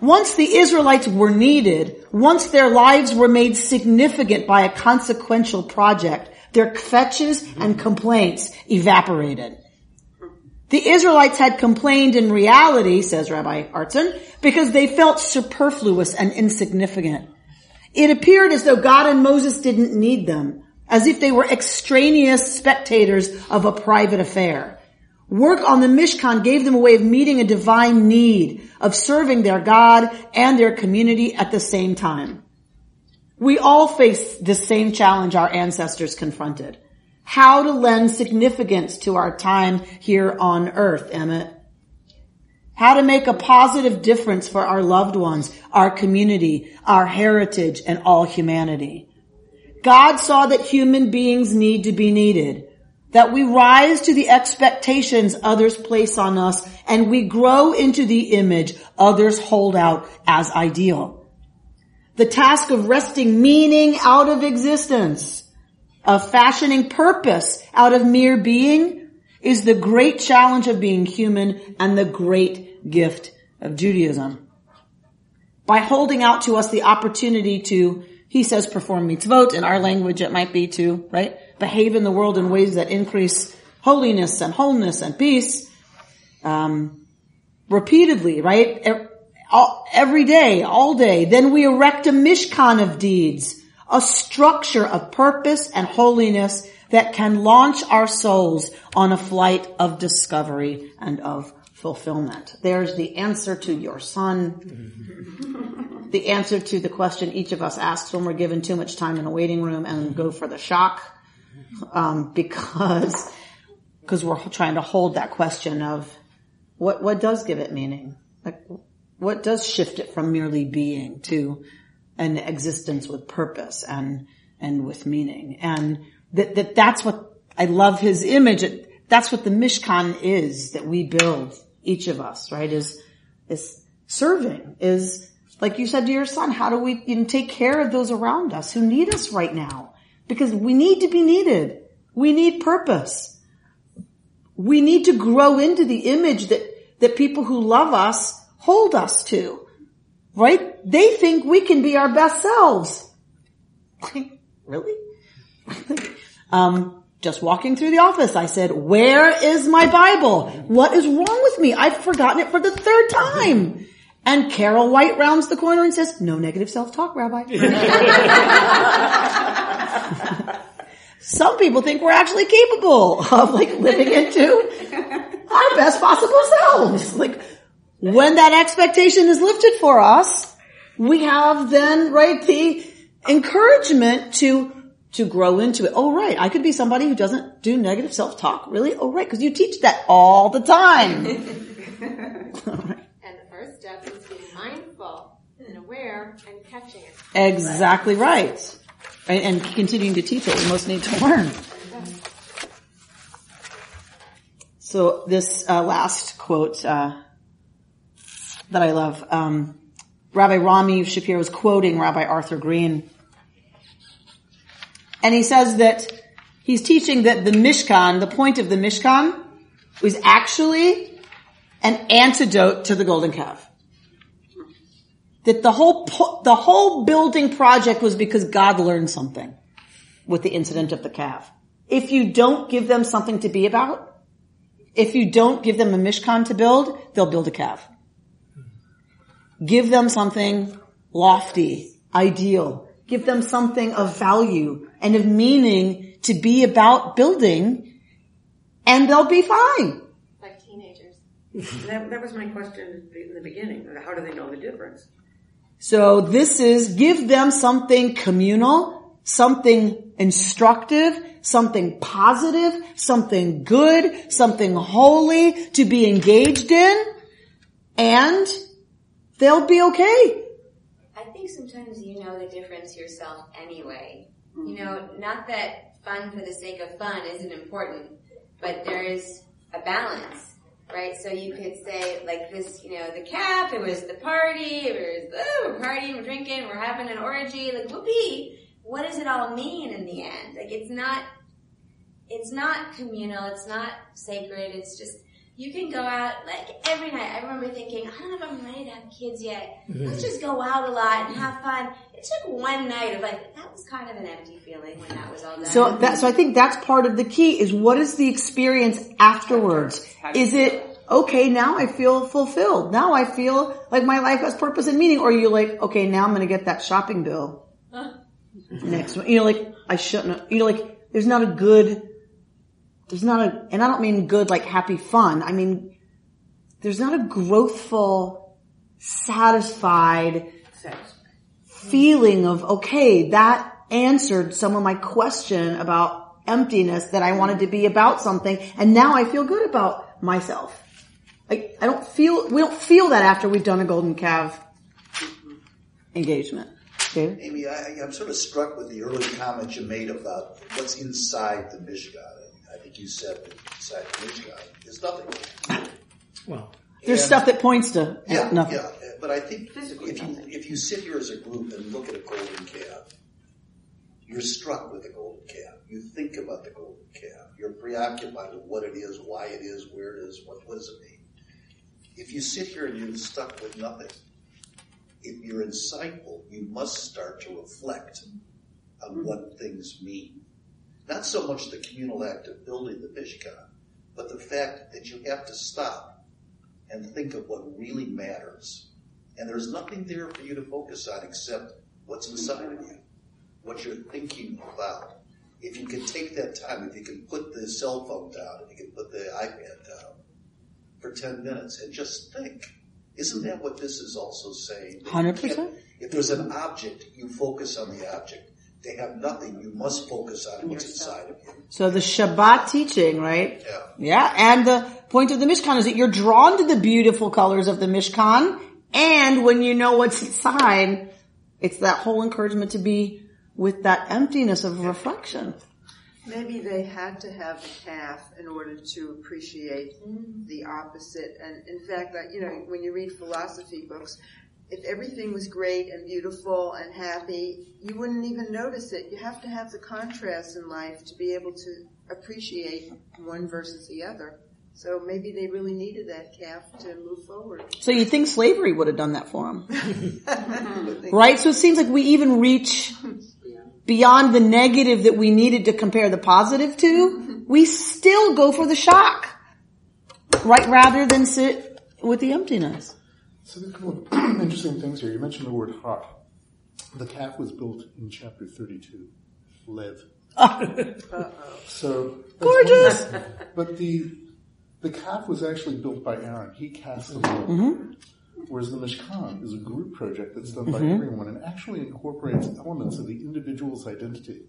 Once the Israelites were needed, once their lives were made significant by a consequential project, their kvetches and complaints evaporated. The Israelites had complained in reality, says Rabbi Artson, because they felt superfluous and insignificant. It appeared as though God and Moses didn't need them, as if they were extraneous spectators of a private affair. Work on the Mishkan gave them a way of meeting a divine need, of serving their God and their community at the same time. We all face the same challenge our ancestors confronted. How to lend significance to our time here on earth, Emmett. How to make a positive difference for our loved ones, our community, our heritage, and all humanity. God saw that human beings need to be needed that we rise to the expectations others place on us and we grow into the image others hold out as ideal. The task of wresting meaning out of existence, of fashioning purpose out of mere being is the great challenge of being human and the great gift of Judaism. By holding out to us the opportunity to, he says, perform mitzvot. In our language, it might be to, right? Behave in the world in ways that increase holiness and wholeness and peace. Um, repeatedly, right? Every day, all day. Then we erect a mishkan of deeds, a structure of purpose and holiness that can launch our souls on a flight of discovery and of fulfillment. There's the answer to your son. the answer to the question each of us asks when we're given too much time in a waiting room and go for the shock. Um, because, because we're trying to hold that question of what, what does give it meaning? Like, what does shift it from merely being to an existence with purpose and, and with meaning? And that, that that's what, I love his image. That's what the Mishkan is that we build, each of us, right? Is, is serving, is, like you said to your son, how do we you know, take care of those around us who need us right now? Because we need to be needed. We need purpose. We need to grow into the image that, that people who love us hold us to. Right? They think we can be our best selves. (laughs) really? (laughs) um, just walking through the office, I said, where is my Bible? What is wrong with me? I've forgotten it for the third time. And Carol White rounds the corner and says, no negative self-talk, Rabbi. (laughs) Some people think we're actually capable of like living into our best possible selves. Like when that expectation is lifted for us, we have then, right, the encouragement to to grow into it. Oh, right. I could be somebody who doesn't do negative self-talk. Really? Oh, right. Cause you teach that all the time. (laughs) And the first step is being mindful and aware and catching it. Exactly right. Right. And continuing to teach what we most need to (laughs) learn. So this uh, last quote uh, that I love, um, Rabbi Rami Shapiro was quoting Rabbi Arthur Green and he says that he's teaching that the Mishkan, the point of the Mishkan, was actually an antidote to the golden calf. That the whole, the whole building project was because God learned something with the incident of the calf. If you don't give them something to be about, if you don't give them a Mishkan to build, they'll build a calf. Give them something lofty, ideal. Give them something of value and of meaning to be about building and they'll be fine. Like teenagers. that, that was my question in the beginning. How do they know the difference? So this is give them something communal, something instructive, something positive, something good, something holy to be engaged in, and they'll be okay. I think sometimes you know the difference yourself anyway. You mm-hmm. know, not that fun for the sake of fun isn't important, but there is a balance, right? So you could say like this, you know, the cap, it was the party, it was, oh, we're partying, we're drinking, we're having an orgy, like whoopee. What does it all mean in the end? Like it's not, it's not communal, it's not sacred, it's just, you can go out like every night. I remember thinking, I don't know if I'm ready to have kids yet. Mm-hmm. Let's just go out a lot and have fun. It took one night of like that was kind of an empty feeling when that was all done. So that so I think that's part of the key is what is the experience afterwards? Is it okay, now I feel fulfilled. Now I feel like my life has purpose and meaning. Or are you like, okay, now I'm going to get that shopping bill next one. You know, like I shouldn't, you know, like there's not a good there's not a, and I don't mean good like happy fun. I mean, there's not a growthful, satisfied feeling of, okay, that answered some of my question about emptiness that I wanted to be about something. And now I feel good about myself. Like, I don't feel, we don't feel that after we've done a golden calf engagement. Amy, I, am sort of struck with the early comment you made about what's inside the Mishkan you said that inside the Mishkan is nothing. Well, There's And- stuff that points to Yeah, nothing. yeah. But I think Physically if you, if you sit here as a group and look at a golden calf, you're struck with the golden calf. You think about the golden calf. You're preoccupied with what it is, why it is, where it is, what, what does it mean. If you sit here and you're stuck with nothing, if you're insightful, you must start to reflect on what things mean. Not so much the communal act of building the Mishkan, but the fact that you have to stop and think of what really matters. And there's nothing there for you to focus on except what's inside of you, what you're thinking about. If you can take that time, if you can put the cell phone down, if you can put the iPad down for 10 minutes and just think. Isn't that what this is also saying? 100%. If there's an object, you focus on the object. They have nothing, you must focus on what's inside of you. So the Shabbat teaching, right? Yeah. Yeah, and the point of the Mishkan is that you're drawn to the beautiful colors of the Mishkan, and when you know what's inside, it's that whole encouragement to be with that emptiness of reflection. Maybe they had to have the calf in order to appreciate mm. the opposite. And in fact, I- you know, when you read philosophy books, if everything was great and beautiful and happy, you wouldn't even notice it. You have to have the contrast in life to be able to appreciate one versus the other. So maybe they really needed that calf to move forward. So you think slavery would have done that for them. (laughs) Mm-hmm. right? So it seems like we even reach beyond the negative that we needed to compare the positive to. Mm-hmm. We still go for the shock. Right? Rather than sit with the emptiness. So there's a couple of (clears throat) interesting things here. You mentioned the word heart. The calf was built in chapter 32. Lev. So Gorgeous. (laughs) But the the calf was actually built by Aaron. He cast the mold. Mm-hmm. Whereas the Mishkan is a group project that's done by Mhm. everyone and actually incorporates elements of the individual's identity.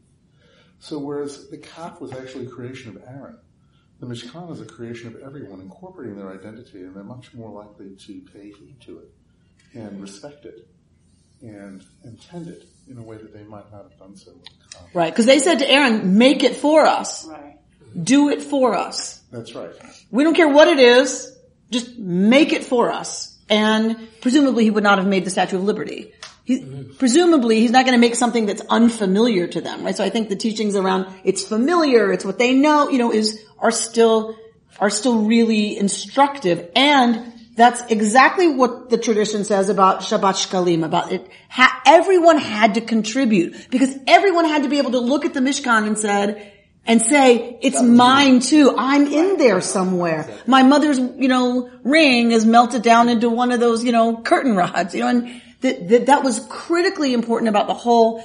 So whereas the calf was actually a creation of Aaron, the Mishkan is a creation of everyone incorporating their identity and they're much more likely to pay heed to it and respect it and, intend it in a way that they might not have done so with the calf. Right? Because they said to Aaron, make it for us. Right. Do it for us. That's right. We don't care what it is, just make it for us. And presumably he would not have made the Statue of Liberty. He, presumably he's not going to make something that's unfamiliar to them, right? So I think the teachings around it's familiar, it's what they know, you know, is, are still, are still really instructive. And that's exactly what the tradition says about Shabbat Shkalim, about it. Ha- everyone had to contribute because everyone had to be able to look at the Mishkan and said, and say, it's mine too. I'm in there somewhere. My mother's, you know, ring is melted down into one of those, you know, curtain rods, you know, and that, that, that was critically important about the whole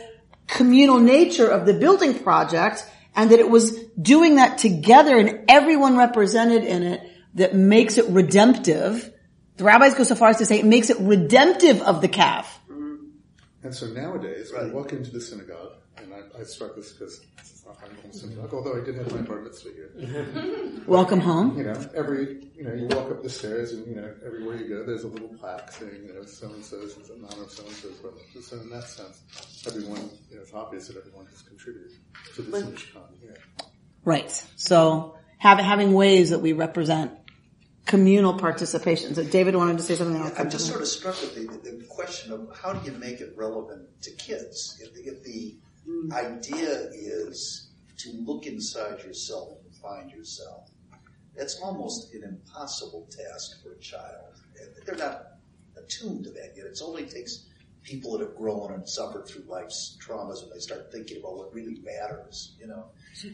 communal nature of the building project and that it was doing that together and everyone represented in it that makes it redemptive. The rabbis go so far as to say it makes it redemptive of the calf. Mm-hmm. And so nowadays, I walk into the synagogue, and I, I start this because it's not my home synagogue, although I did have my bar mitzvah here. Welcome home. You know, every, you know, you walk up the stairs and, you know, everywhere you go, there's a little plaque saying, you know, so-and-so's is in honor of so-and-so's brother. So in that sense, everyone, you know, it's obvious that everyone has contributed to this Mishkan here. Right. So have, having ways that we represent communal participation. So David wanted to say something else. I'm just sort of struck with the, the question of how do you make it relevant to kids? If, if the Mm. idea is to look inside yourself and find yourself, that's almost an impossible task for a child. They're not attuned to that yet. It only takes people that have grown and suffered through life's traumas when they start thinking about what really matters, you know.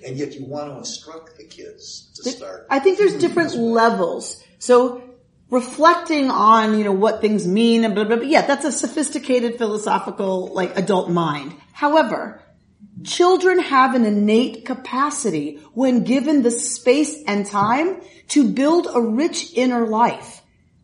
And yet you want to instruct the kids to start. I think there's different levels. So reflecting on, you know, what things mean and blah, blah, blah. Yeah, that's a sophisticated philosophical, like adult mind. However, children have an innate capacity when given the space and time to build a rich inner life.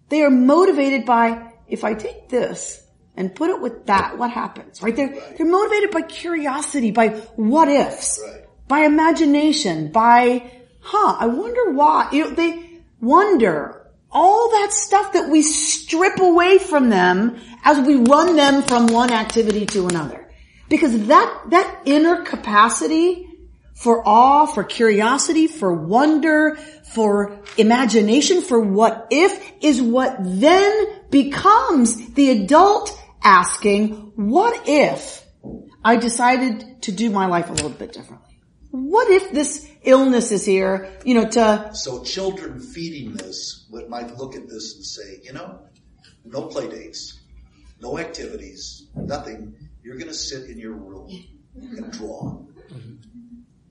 They are motivated by, if I take this and put it with that, what happens, right? They're, they're motivated by curiosity, by what ifs, by imagination, by, huh, I wonder why, you know, they wonder all that stuff that we strip away from them as we run them from one activity to another. Because that, that inner capacity for awe, for curiosity, for wonder, for imagination, for what if is what then becomes the adult asking, what if I decided to do my life a little bit differently? What if this illness is here, you know, to, So children feeding this would might look at this and say, you know, no play dates, no activities, nothing. You're going to sit in your room and draw.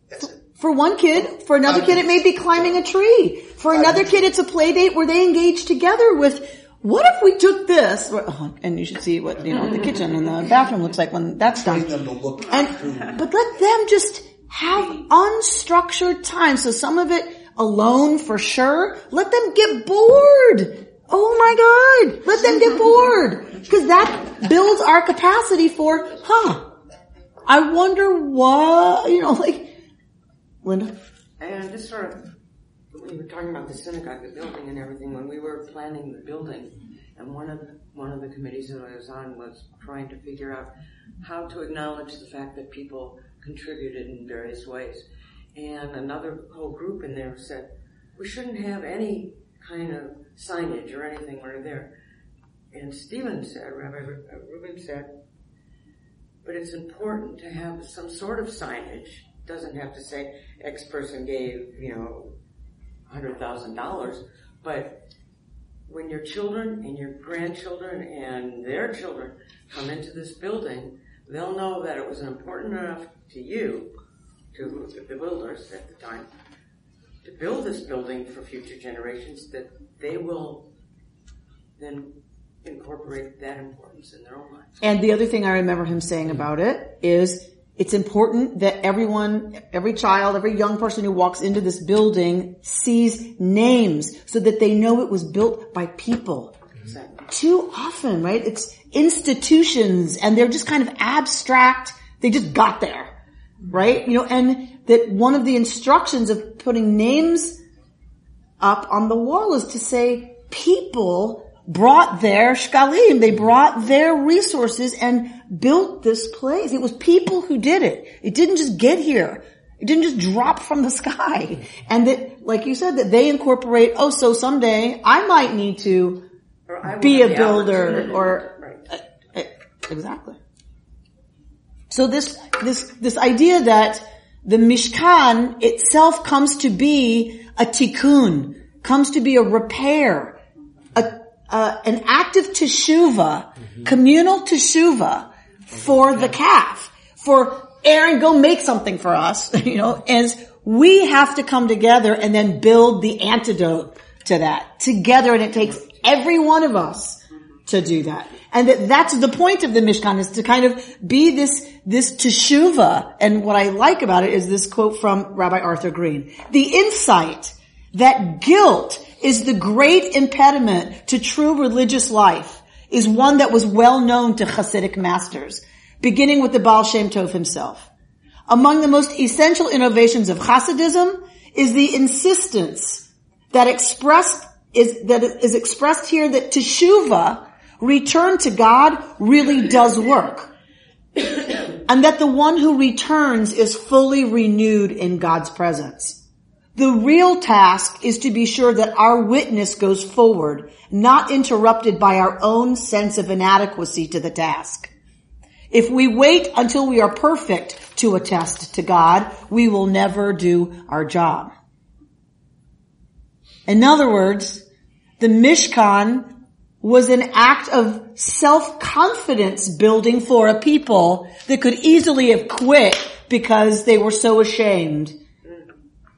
That's it. For one kid, for another kid, it may be climbing a tree. For another kid, it's a play date where they engage together with, what if we took this? Oh, And you should see what, you know, the kitchen and the bathroom looks like when that's done. Them to look And, but let them just have unstructured time. So some of it alone for sure. Let them get bored. Oh my God. Let them get bored. Cause that builds our capacity for, huh, I wonder what, you know, like, Linda? And uh, just sort of, you were talking about the synagogue, the building and everything, when we were planning the building, and one of, one of the committees that I was on was trying to figure out how to acknowledge the fact that people contributed in various ways. And another whole group in there said, we shouldn't have any kind of signage or anything when there. And Stephen said, Rabbi Ru- uh, said, but it's important to have some sort of signage. Doesn't have to say X person gave, you know, hundred thousand dollars, but when your children and your grandchildren and their children come into this building, they'll know that it was an important enough to you, to the builders at the time, to build this building for future generations that they will then incorporate that importance in their own lives. And the other thing I remember him saying about it is it's important that everyone, every child, every young person who walks into this building sees names so that they know it was built by people. Too often, right? It's institutions and they're just kind of abstract. They just got there, right? You know, and that one of the instructions of putting names up on the wall is to say people brought their shkalim, they brought their resources and built this place. It was people who did it. It didn't just get here. It didn't just drop from the (laughs) sky. And that, like you said, that they incorporate, oh, so someday I might need to be a builder or, Right. uh, uh, exactly. So this, this, this idea that the Mishkan itself comes to be a tikkun, comes to be a repair, a, uh, an active teshuva, communal teshuva for the calf, for Aaron, go make something for us, (laughs) you know, as we have to come together and then build the antidote to that. Together and it takes every one of us to do that. And that that's the point of the Mishkan is to kind of be this, this teshuva. And what I like about it is this quote from Rabbi Arthur Green. The insight that guilt is the great impediment to true religious life is one that was well known to Hasidic masters, beginning with the Baal Shem Tov himself. Among the most essential innovations of Hasidism is the insistence that expressed is that is expressed here that teshuva, return to God, really does work. (coughs) and that the one who returns is fully renewed in God's presence. The real task is to be sure that our witness goes forward, not interrupted by our own sense of inadequacy to the task. If we wait until we are perfect to attest to God, we will never do our job. In other words, the Mishkan was an act of self-confidence building for a people that could easily have quit because they were so ashamed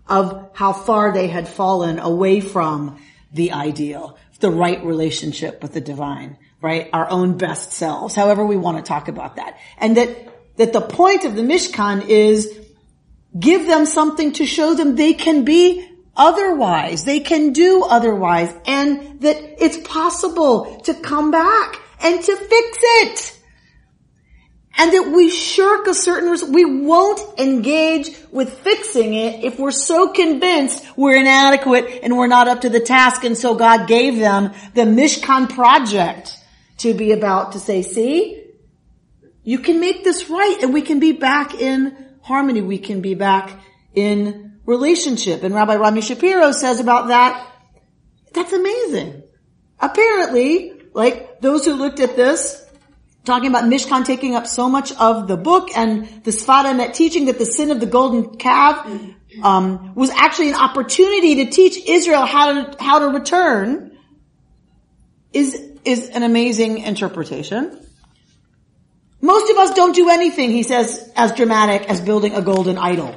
of how far they had fallen away from the ideal, the right relationship with the divine, right? Our own best selves, however we want to talk about that. And that, that the point of the Mishkan is give them something to show them they can be otherwise. They can do otherwise and that it's possible to come back and to fix it. And that we shirk a certain, we won't engage with fixing it if we're so convinced we're inadequate and we're not up to the task. And so God gave them the Mishkan project to be about to say, see, you can make this right and we can be back in harmony. We can be back in relationship. And Rabbi Rami Shapiro says about that, that's amazing. Apparently, like those who looked at this, talking about Mishkan taking up so much of the book and the Sfat Emet teaching that the sin of the golden calf um, was actually an opportunity to teach Israel how to how to return is is an amazing interpretation. Most of us don't do anything, he says, as dramatic as building a golden idol.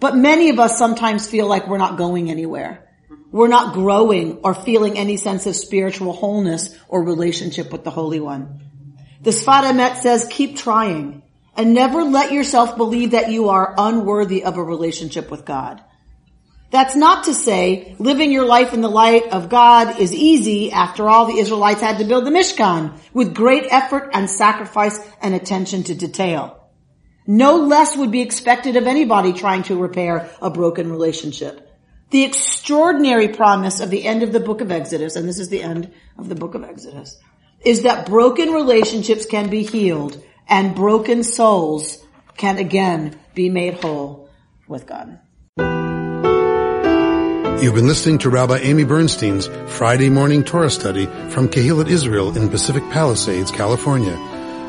But many of us sometimes feel like we're not going anywhere. We're not growing or feeling any sense of spiritual wholeness or relationship with the Holy One. The Sfat Emet says, keep trying and never let yourself believe that you are unworthy of a relationship with God. That's not to say living your life in the light of God is easy. After all, the Israelites had to build the Mishkan with great effort and sacrifice and attention to detail. No less would be expected of anybody trying to repair a broken relationship. The extraordinary promise of the end of the book of Exodus, and this is the end of the book of Exodus, is that broken relationships can be healed and broken souls can again be made whole with God. You've been listening to Rabbi Amy Bernstein's Friday morning Torah study from Kehillat Israel in Pacific Palisades, California.